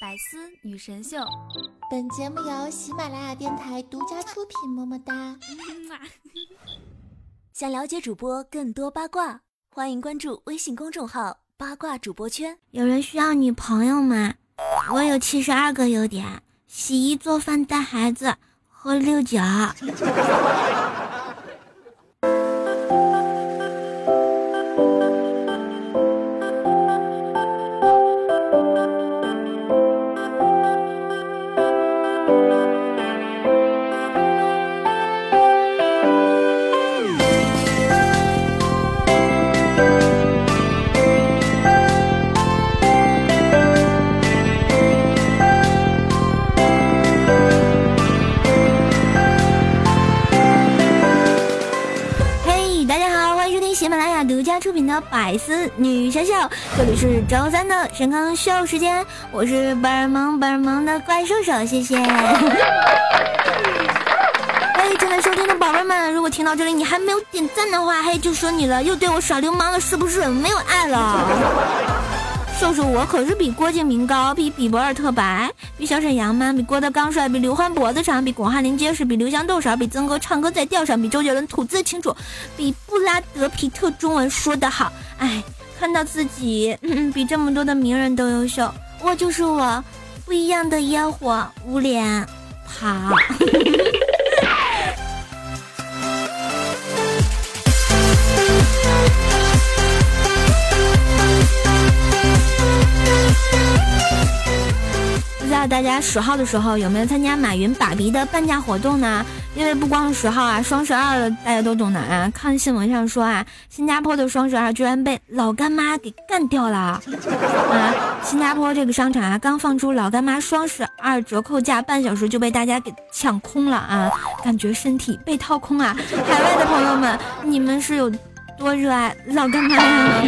百思女神秀，本节目由喜马拉雅电台独家出品。么么哒！想了解主播更多八卦，欢迎关注微信公众号“八卦主播圈”。有人需要女朋友吗？我有七十二个优点：洗衣、做饭、带孩子和六角。出品的《百思女神秀》，这里是周三的神康秀时间，我是本尔萌本萌的怪兽手，谢谢。哎，正在收听的宝贝们，如果听到这里你还没有点赞的话，嘿，就说你了，又对我耍流氓了，是不是？没有爱了。瘦瘦我可是比郭敬明高，比比伯尔特白，比小沈阳吗比郭德纲帅，比刘欢脖子长，比巩汉林结实，比刘翔豆少，比曾哥唱歌在调上，比周杰伦吐字清楚，比布拉德皮特中文说得好。哎，看到自己、嗯嗯、比这么多的名人都优秀，我就是我，不一样的烟火，无脸好。十号的时候有没有参加马云爸比的半价活动呢？因为不光是十号啊，双十二，大家都懂的啊。看新闻上说啊，新加坡的双十二居然被老干妈给干掉了啊！新加坡这个商场啊，刚放出老干妈双十二折扣价，半小时就被大家给抢空了啊！感觉身体被掏空啊！海外的朋友们，你们是有多热爱老干妈呀？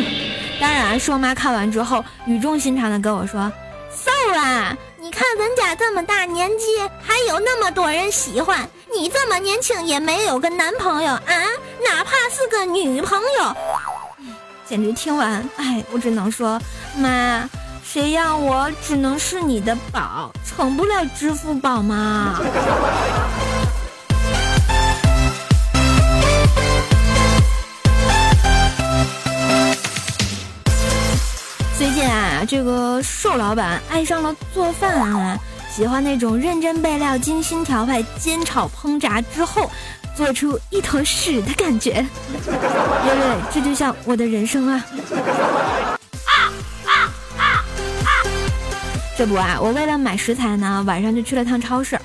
当然，是我妈看完之后语重心长的跟我说：“瘦啊，你看人家这么大年纪，还有那么多人喜欢，你这么年轻也没有个男朋友啊，哪怕是个女朋友。”简直听完，哎，我只能说，妈，谁让我只能是你的宝，成不了支付宝吗？最近啊，这个瘦老板爱上了做饭啊，喜欢那种认真备料、精心调配、煎炒烹炸之后做出一坨屎的感觉。因为这就像我的人生啊！这不啊，我为了买食材呢，晚上就去了趟超市。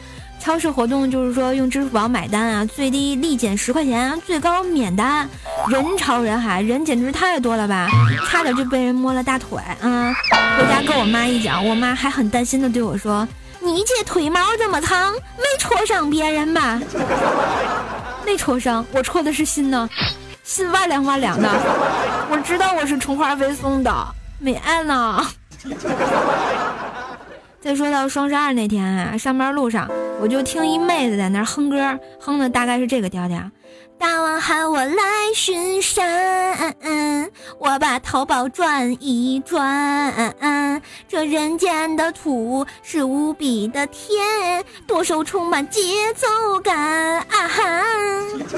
超市活动就是说用支付宝买单啊，最低立减十块钱，最高免单，人潮人海，人简直太多了吧，差点就被人摸了大腿啊！回家跟我妈一讲，我妈还很担心的对我说：“你这腿毛这么长，没戳伤别人吧？”没戳伤，我戳的是心呢，心哇凉哇凉的。我知道我是充话费送的，没爱呢。再说到双十二那天啊，上班路上我就听一妹子在那儿哼歌，哼的大概是这个调调：大王喊我来巡山，我把淘宝转一转，这人间的土是无比的甜，剁手充满节奏感啊哈！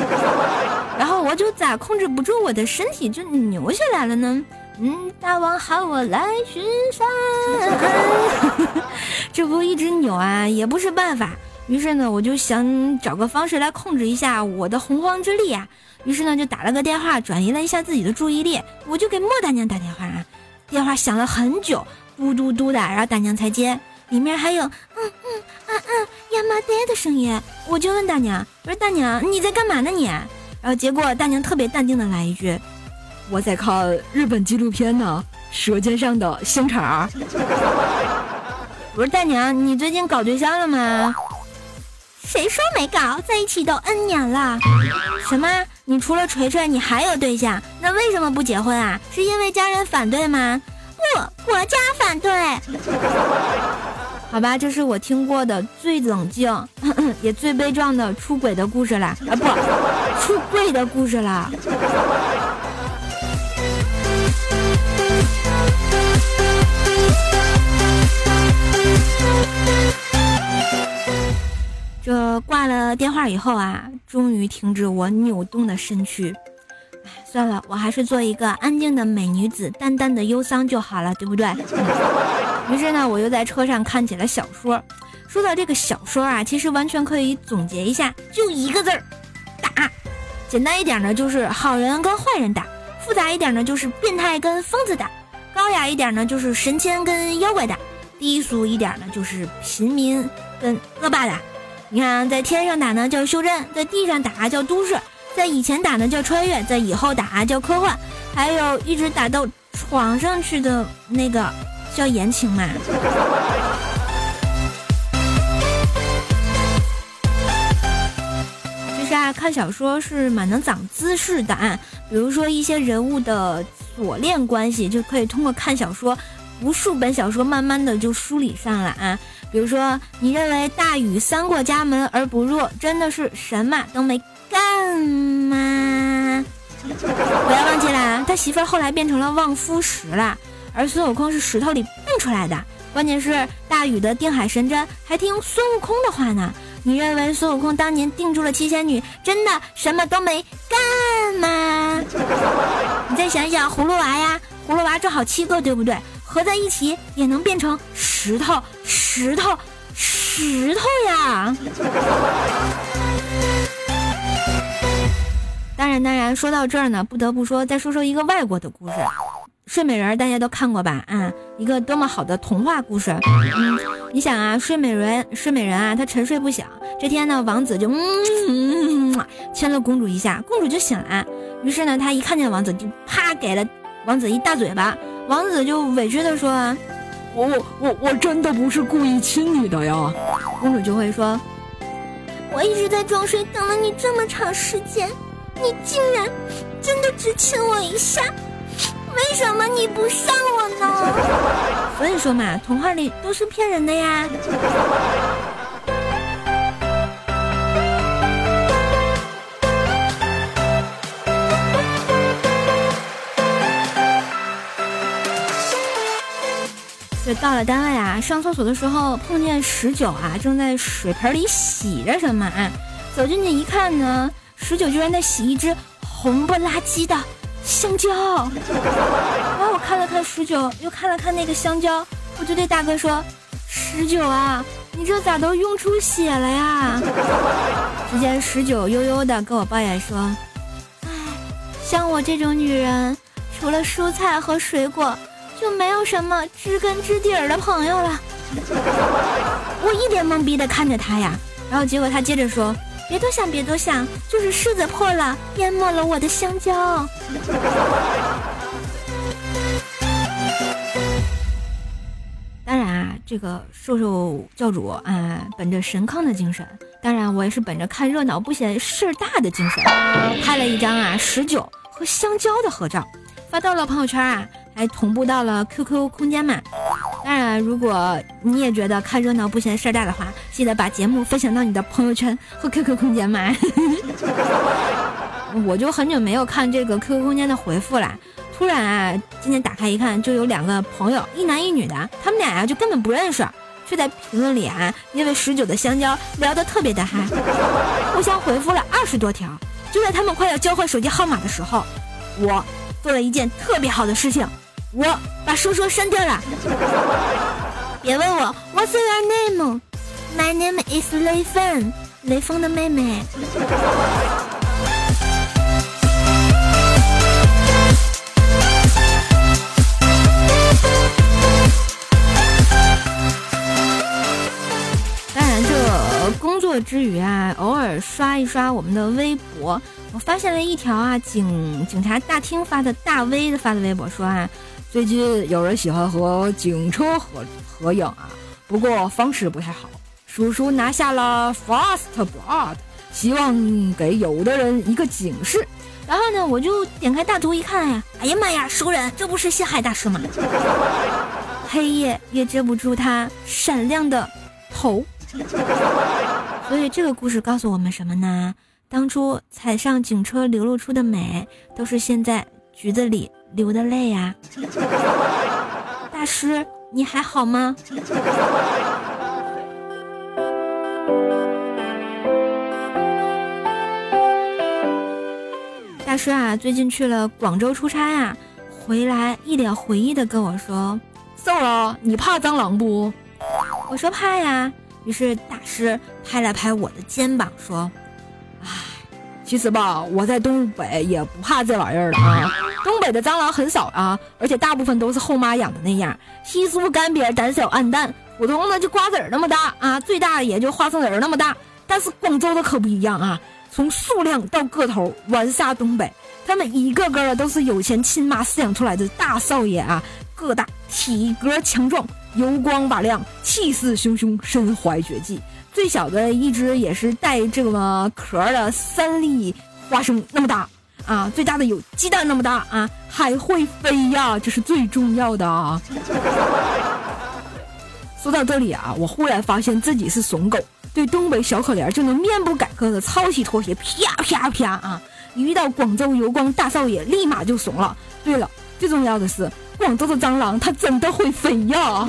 然后我就咋控制不住我的身体就扭下来了呢？嗯，大王喊我来巡山，这不一直扭啊，也不是办法。于是呢，我就想找个方式来控制一下我的洪荒之力啊。于是呢，就打了个电话，转移了一下自己的注意力。我就给莫大娘打电话啊，电话响了很久，嘟嘟嘟的，然后大娘才接，里面还有嗯嗯啊啊亚麻袋的声音。我就问大娘，我说大娘你在干嘛呢你？然后结果大娘特别淡定的来一句。我在看日本纪录片呢，《舌尖上的香肠》。我说大娘，你最近搞对象了吗？谁说没搞？在一起都 N 年了。什么？你除了锤锤，你还有对象？那为什么不结婚啊？是因为家人反对吗？不，国家反对。好吧，这是我听过的最冷静，也最悲壮的出轨的故事啦。啊，不，出柜的故事啦。这挂了电话以后啊，终于停止我扭动的身躯。哎，算了，我还是做一个安静的美女子，淡淡的忧伤就好了，对不对？于是呢，我又在车上看起了小说。说到这个小说啊，其实完全可以总结一下，就一个字儿：打。简单一点呢，就是好人跟坏人打；复杂一点呢，就是变态跟疯子打；高雅一点呢，就是神仙跟妖怪打；低俗一点呢，就是平民跟恶霸打。你看，在天上打呢叫修真，在地上打叫都市，在以前打呢叫穿越，在以后打叫科幻，还有一直打到床上去的那个叫言情嘛。其实啊看小说是蛮能长姿势的啊，比如说一些人物的锁链关系，就可以通过看小说，无数本小说慢慢的就梳理上了啊。比如说，你认为大禹三过家门而不入，真的是什么都没干吗？不要忘记了，他媳妇儿后来变成了望夫石了，而孙悟空是石头里蹦出来的。关键是大禹的定海神针还听孙悟空的话呢。你认为孙悟空当年定住了七仙女，真的什么都没干吗？你再想想葫芦娃呀，葫芦娃正好七个，对不对？合在一起也能变成石头，石头，石头呀！当然，当然，说到这儿呢，不得不说，再说说一个外国的故事。睡美人大家都看过吧？啊，一个多么好的童话故事。嗯，你想啊，睡美人，睡美人啊，她沉睡不醒。这天呢，王子就嗯牵了公主一下，公主就醒了。于是呢，她一看见王子，就啪给了王子一大嘴巴。王子就委屈的说啊：“我我我我真的不是故意亲你的呀。”公主就会说：“我一直在装睡，等了你这么长时间，你竟然真的只亲我一下。”为什么你不上我呢？所以说嘛，童话里都是骗人的呀。就到了单位啊，上厕所的时候碰见十九啊，正在水盆里洗着什么啊？走进去一看呢，十九居然在洗一只红不拉几的。香蕉，然后我看了看十九，又看了看那个香蕉，我就对大哥说：“十九啊，你这咋都用出血了呀？”只见十九悠悠的跟我抱怨说：“哎，像我这种女人，除了蔬菜和水果，就没有什么知根知底儿的朋友了。”我一脸懵逼的看着他呀，然后结果他接着说。别多想，别多想，就是柿子破了，淹没了我的香蕉。当然啊，这个瘦瘦教主啊，本着神康的精神，当然我也是本着看热闹不嫌事儿大的精神，拍了一张啊十九和香蕉的合照，发到了朋友圈啊。还同步到了 QQ 空间嘛？当然，如果你也觉得看热闹不嫌事儿大的话，记得把节目分享到你的朋友圈和 QQ 空间嘛。我就很久没有看这个 QQ 空间的回复了，突然啊，今天打开一看，就有两个朋友，一男一女的，他们俩呀就根本不认识，却在评论里啊，因为十九的香蕉聊得特别的嗨，互相回复了二十多条。就在他们快要交换手机号码的时候，我做了一件特别好的事情。我把说说删掉了，别问我 What's your name? My name is 雷锋，雷锋的妹妹。当然，这工作之余啊，偶尔刷一刷我们的微博，我发现了一条啊，警警察大厅发的大 V 发的微博，说啊。最近有人喜欢和警车合合影啊，不过方式不太好。叔叔拿下了 Fast Blood，希望给有的人一个警示。然后呢，我就点开大图一看呀，哎呀妈呀，熟人，这不是陷害大师吗？黑夜也遮不住他闪亮的头。所以这个故事告诉我们什么呢？当初踩上警车流露出的美都是现在局子里流的泪呀大师你还好吗？大师啊最近去了广州出差啊回来一脸回忆的跟我说瘦了你怕蟑螂不？我说怕呀。于是大师拍了拍我的肩膀说其实吧，我在东北也不怕这玩意儿了啊。东北的蟑螂很少啊，而且大部分都是后妈养的那样，稀疏干瘪，胆小暗淡。普通的就瓜子儿那么大啊，最大也就花生仁儿那么大。但是广州的可不一样啊。”从数量到个头，完杀东北。他们一个个的都是有钱亲妈饲养出来的大少爷啊，个大体格强壮，油光瓦亮，气势汹汹，身怀绝技。最小的一只也是带这个壳的三粒花生那么大啊，最大的有鸡蛋那么大啊，还会飞呀，这是最重要的啊。说到这里啊，我忽然发现自己是怂狗。对东北小可怜就能面不改色的抄起拖鞋啪啪啪啊！一遇到广州油光大少爷立马就怂了。对了，最重要的是广州的蟑螂它真的会飞呀！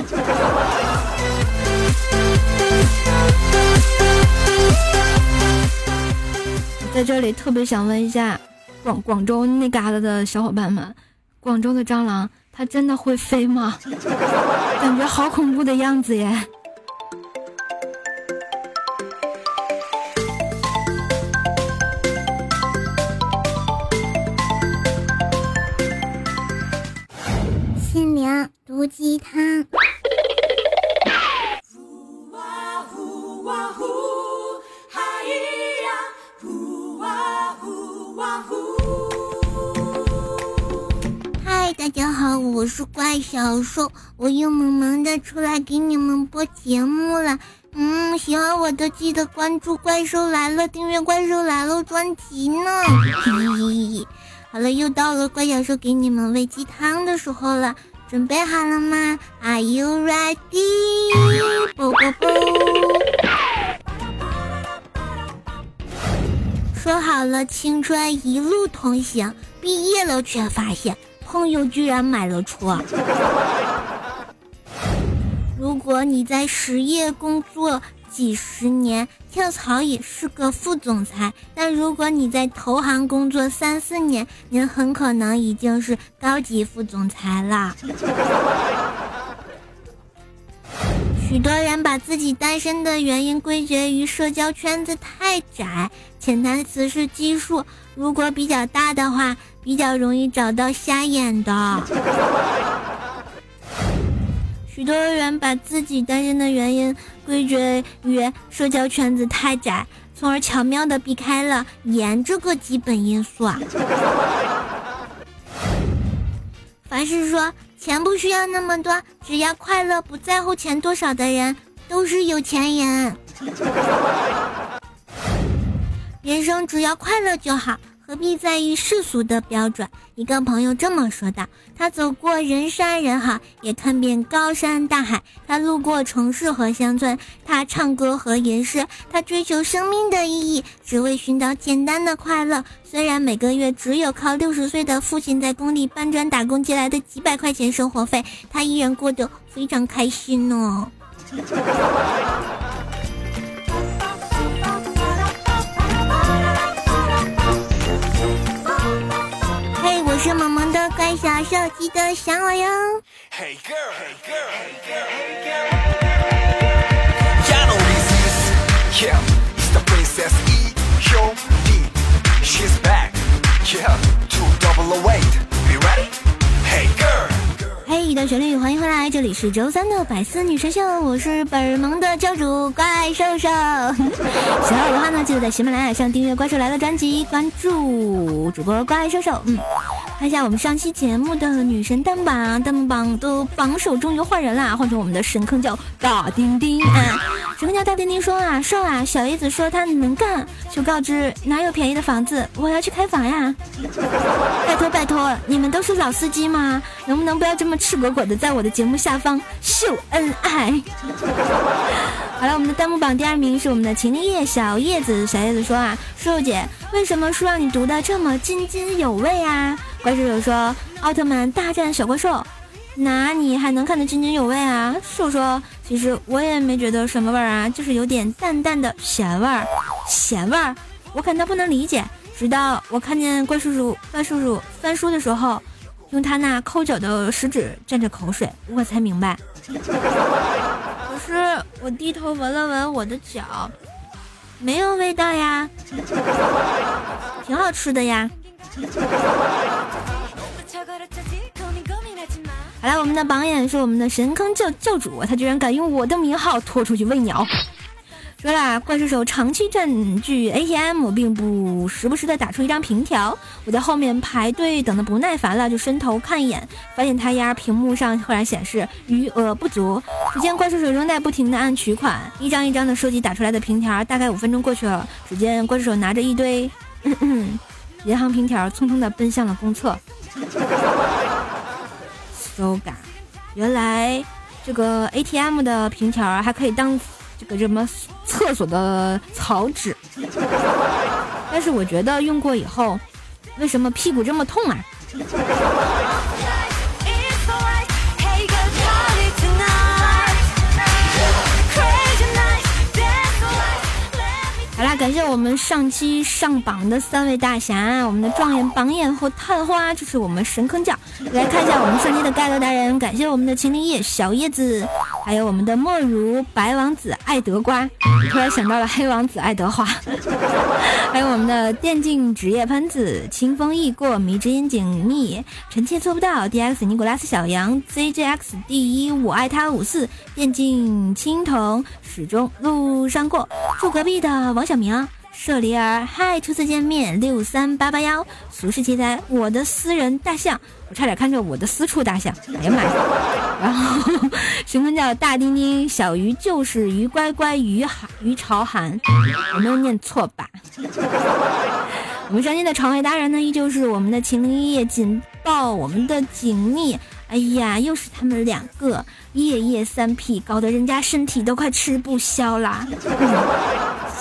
在这里特别想问一下广广州那旮瘩的小伙伴们，广州的蟑螂它真的会飞吗？感觉好恐怖的样子耶！心灵毒鸡汤。说，我又萌萌的出来给你们播节目了。嗯，喜欢我的记得关注《怪兽来了》，订阅《怪兽来了》专辑呢。好了，又到了怪小兽给你们喂鸡汤的时候了。准备好了吗？Are you ready？啵啵啵。说好了青春一路同行，毕业了却发现朋友居然买了车。如果你在实业工作，几十年跳槽也是个副总裁，但如果你在投行工作三四年，您很可能已经是高级副总裁了。许多人把自己单身的原因归结于社交圈子太窄，潜台词是基数如果比较大的话，比较容易找到瞎眼的。许多人把自己单身的原因归结于社交圈子太窄，从而巧妙的避开了颜这个基本因素啊。凡是说钱不需要那么多，只要快乐，不在乎钱多少的人，都是有钱人。人生只要快乐就好。何必在意世俗的标准？一个朋友这么说道：“他走过人山人海，也看遍高山大海；他路过城市和乡村，他唱歌和吟诗，他追求生命的意义，只为寻找简单的快乐。虽然每个月只有靠六十岁的父亲在工地搬砖打工借来的几百块钱生活费，他依然过得非常开心呢。”是萌萌的怪小兽，记得想我哟。嘿，一段旋律，欢迎回来，这里是周三的百思女神秀，我是本萌的教主怪兽兽。喜欢我的话呢，记得在喜马拉雅上订阅《怪兽来了》专辑，关注主播怪兽兽。嗯。看一下我们上期节目的女神弹榜，弹榜的榜首终于换人啦，换成我们的神坑叫大丁丁啊！神坑叫大丁丁说啊，说啊，小叶子说他能干，求告知哪有便宜的房子，我要去开房呀！拜托拜托，你们都是老司机吗？能不能不要这么赤果果的在我的节目下方秀恩爱？好了，我们的弹幕榜第二名是我们的秦叶小叶子，小叶子说啊，叔叔姐，为什么书让你读的这么津津有味啊？怪兽兽说：“奥特曼大战小怪兽，哪你还能看得津津有味啊？”兽说：“其实我也没觉得什么味儿啊，就是有点淡淡的咸味儿，咸味儿，我感到不能理解。”直到我看见怪叔叔、怪叔叔翻书的时候，用他那抠脚的食指蘸着口水，我才明白。可是我低头闻了闻我的脚，没有味道呀，挺好吃的呀。好了，我们的榜眼是我们的神坑教教主，他居然敢用我的名号拖出去喂鸟。说啦，怪兽手长期占据 ATM，并不时不时的打出一张凭条。我在后面排队等的不耐烦了，就伸头看一眼，发现他丫屏幕上赫然显示余额不足。只见怪兽手仍在不停的按取款，一张一张的收集打出来的凭条。大概五分钟过去了，只见怪兽手拿着一堆银行凭条，匆匆的奔向了公厕。So 嘎，原来这个 ATM 的凭条还可以当。这个什么厕所的草纸，但是我觉得用过以后，为什么屁股这么痛啊？好啦，感谢我们上期上榜的三位大侠，我们的状元榜眼和探花，就是我们神坑教。来看一下我们上期的盖楼达人，感谢我们的秦林叶、小叶子，还有我们的莫如、白王子、爱德瓜。突然想到了黑王子爱德华，还有我们的电竞职业喷子、清风易过、迷之音紧密、臣妾做不到、DX 尼古拉斯小羊、ZJX 第一，我爱他五四、电竞青铜始终路上过，住隔壁的王小小明。舍利儿，嗨，初次见面，六三八八幺，俗世奇才，我的私人大象，我差点看着我的私处大象，哎呀妈呀！然后，什么叫大丁丁？小鱼就是鱼乖乖，鱼喊鱼朝寒，我没有念错吧？我们上期的床位达人呢，依旧是我们的秦灵叶紧抱，我们的锦觅。哎呀，又是他们两个夜夜三 P，搞得人家身体都快吃不消啦。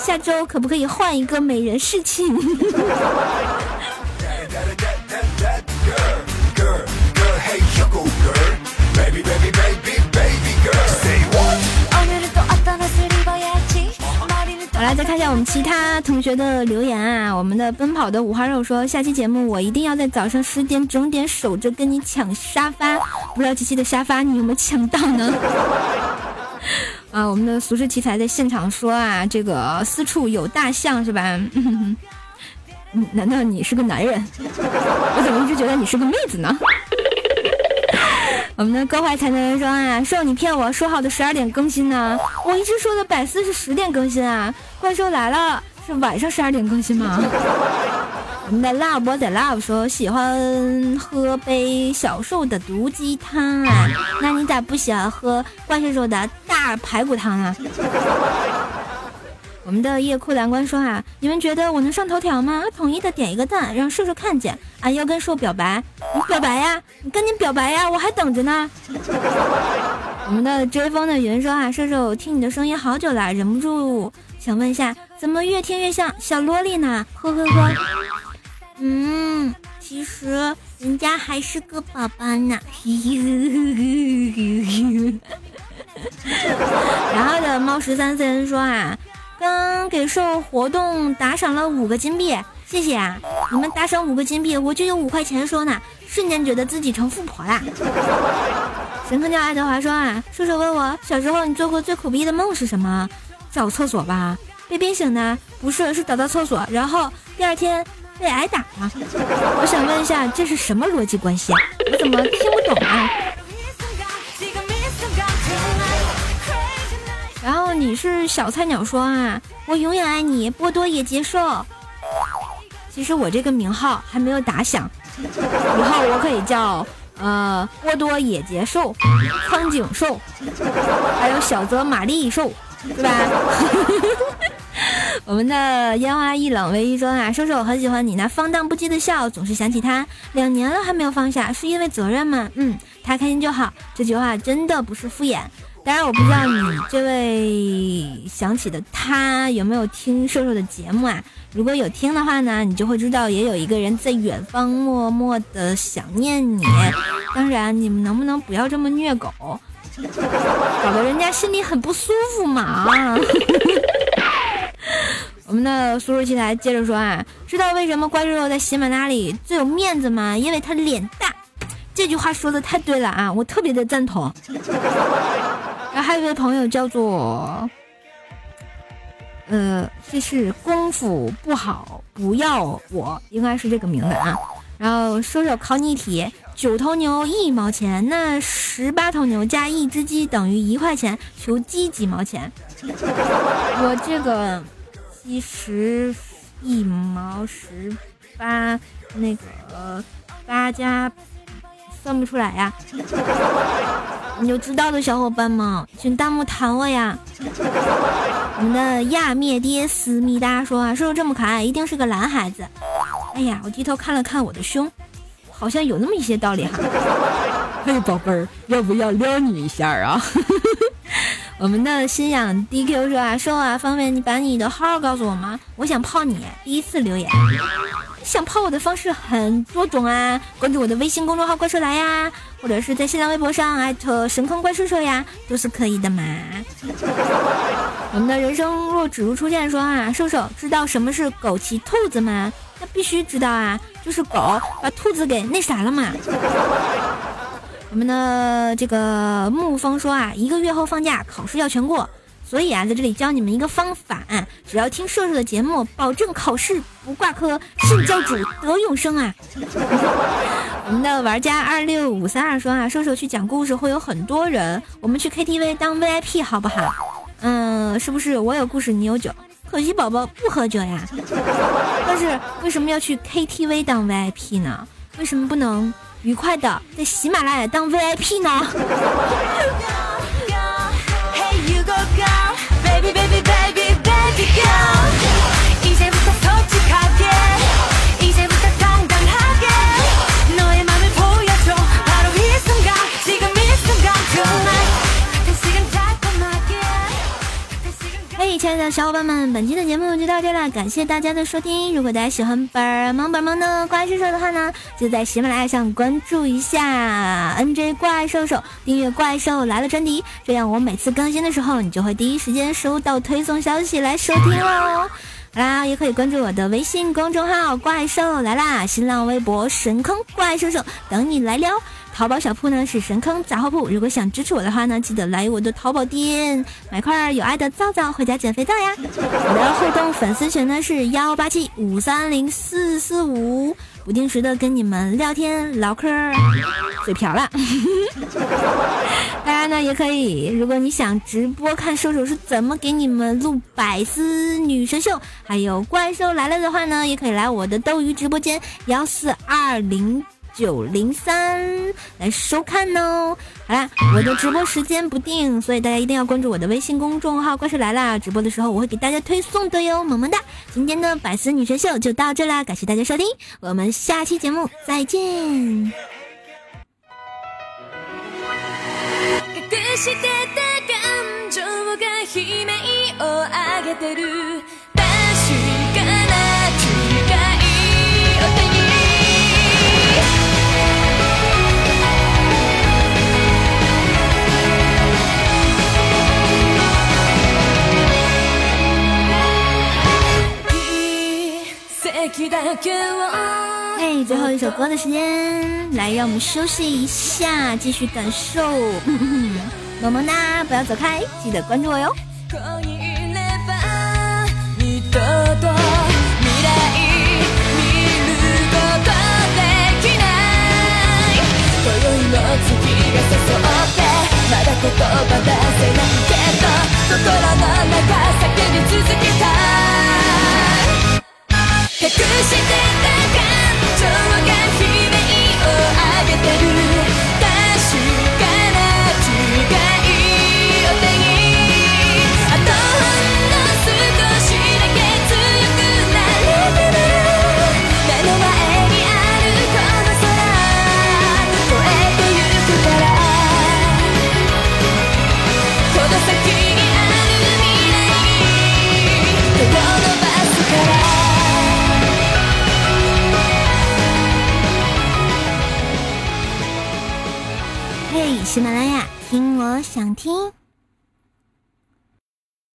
下周可不可以换一个美人侍寝？好来，再看一下我们其他同学的留言啊。我们的奔跑的五花肉说，下期节目我一定要在早上十点整点守着跟你抢沙发。不知道琪琪的沙发你有没有抢到呢？啊，我们的俗世奇才在现场说啊，这个四处有大象是吧？嗯，难道你是个男人？我怎么一直觉得你是个妹子呢？我们的各怀才能说啊，说你骗我说好的十二点更新呢？我一直说的百思是十点更新啊，怪兽来了是晚上十二点更新吗？我们的 love 在 love 说喜欢喝杯小瘦的毒鸡汤啊，那你咋不喜欢喝怪兽兽的大排骨汤啊？我们的夜哭蓝关说啊，你们觉得我能上头条吗？统一的点一个赞，让瘦瘦看见啊！要跟瘦表白，你表白呀，你赶紧表白呀，我还等着呢。我们的追风的云说啊，瘦瘦听你的声音好久了，忍不住想问一下，怎么越听越像小萝莉呢？呵呵呵。嗯，其实人家还是个宝宝呢。然后的猫十三森说啊，刚给兽活动打赏了五个金币，谢谢啊！你们打赏五个金币，我就有五块钱收呢，瞬间觉得自己成富婆啦。神坑叫爱德华说啊，叔叔问我小时候你做过最苦逼的梦是什么？找厕所吧，被憋醒的，不是，是找到厕所，然后第二天。被挨打了，我想问一下，这是什么逻辑关系啊？我怎么听不懂啊？然后你是小菜鸟说啊，我永远爱你，波多野结束。其实我这个名号还没有打响，以后我可以叫呃波多野结兽、苍井兽，还有小泽玛丽兽，对吧？我们的烟花易冷唯一说啊，叔叔我很喜欢你那放荡不羁的笑，总是想起他，两年了还没有放下，是因为责任吗？嗯，他开心就好，这句话真的不是敷衍。当然我不知道你这位想起的他有没有听瘦瘦的节目啊？如果有听的话呢，你就会知道也有一个人在远方默默的想念你。当然，你们能不能不要这么虐狗，搞得人家心里很不舒服嘛？我们的苏苏奇才接着说啊，知道为什么怪兽兽在喜马拉雅里最有面子吗？因为他脸大。这句话说的太对了啊，我特别的赞同。然后还有一位朋友叫做，呃，这是功夫不好，不要我，应该是这个名字啊。然后说说考你一题：九头牛一毛钱，那十八头牛加一只鸡等于一块钱，求鸡几毛钱？我这个。七十一毛十八，那个八加算不出来呀？有知道的小伙伴们，请弹幕弹我呀！我们的亚灭爹思密达说啊，叔叔这么可爱，一定是个男孩子。哎呀，我低头看了看我的胸，好像有那么一些道理哈。嘿，宝贝儿，要不要撩你一下啊？我们的心养 DQ 说啊，说啊，方便你把你的号告诉我吗？我想泡你。第一次留言，想泡我的方式很多种啊，关注我的微信公众号“怪兽来”呀，或者是在新浪微博上艾特神坑怪兽兽呀，都是可以的嘛。我们的人生若只如初见说啊，兽兽知道什么是狗骑兔子吗？那必须知道啊，就是狗把兔子给那啥了嘛。我们的这个沐风说啊，一个月后放假，考试要全过，所以啊，在这里教你们一个方法，只要听瘦瘦的节目，保证考试不挂科，是教主得永生啊！我们的玩家二六五三二说啊，瘦瘦去讲故事会有很多人，我们去 KTV 当 VIP 好不好？嗯，是不是我有故事你有酒？可惜宝宝不喝酒呀。但是为什么要去 KTV 当 VIP 呢？为什么不能？愉快的在喜马拉雅当 VIP 呢。亲爱的小伙伴们，本期的节目就到这了，感谢大家的收听。如果大家喜欢本萌本萌的怪兽兽的话呢，就在喜马拉雅上关注一下 NJ 怪兽兽，订阅怪兽来了专辑，这样我每次更新的时候，你就会第一时间收到推送消息来收听喽。好啦，也可以关注我的微信公众号“怪兽来啦”，新浪微博“神坑怪兽兽”等你来撩。淘宝小铺呢是神坑杂货铺，如果想支持我的话呢，记得来我的淘宝店买块有爱的皂皂回家减肥皂呀。我的互动粉丝群呢是幺八七五三零四四五，不定时的跟你们聊天唠嗑，嘴瓢了。大家呢也可以，如果你想直播看射手是怎么给你们录百思女神秀，还有怪兽来了的话呢，也可以来我的斗鱼直播间幺四二零。九零三来收看哦。好啦，我的直播时间不定，所以大家一定要关注我的微信公众号“怪兽来了”。直播的时候我会给大家推送的哟，萌萌哒！今天的百思女神秀就到这啦，感谢大家收听，我们下期节目再见。嘿，最后一首歌的时间，来让我们休息一下，继续感受。萌萌哒，不要走开，记得关注我哟。隠喜马拉雅，听我想听。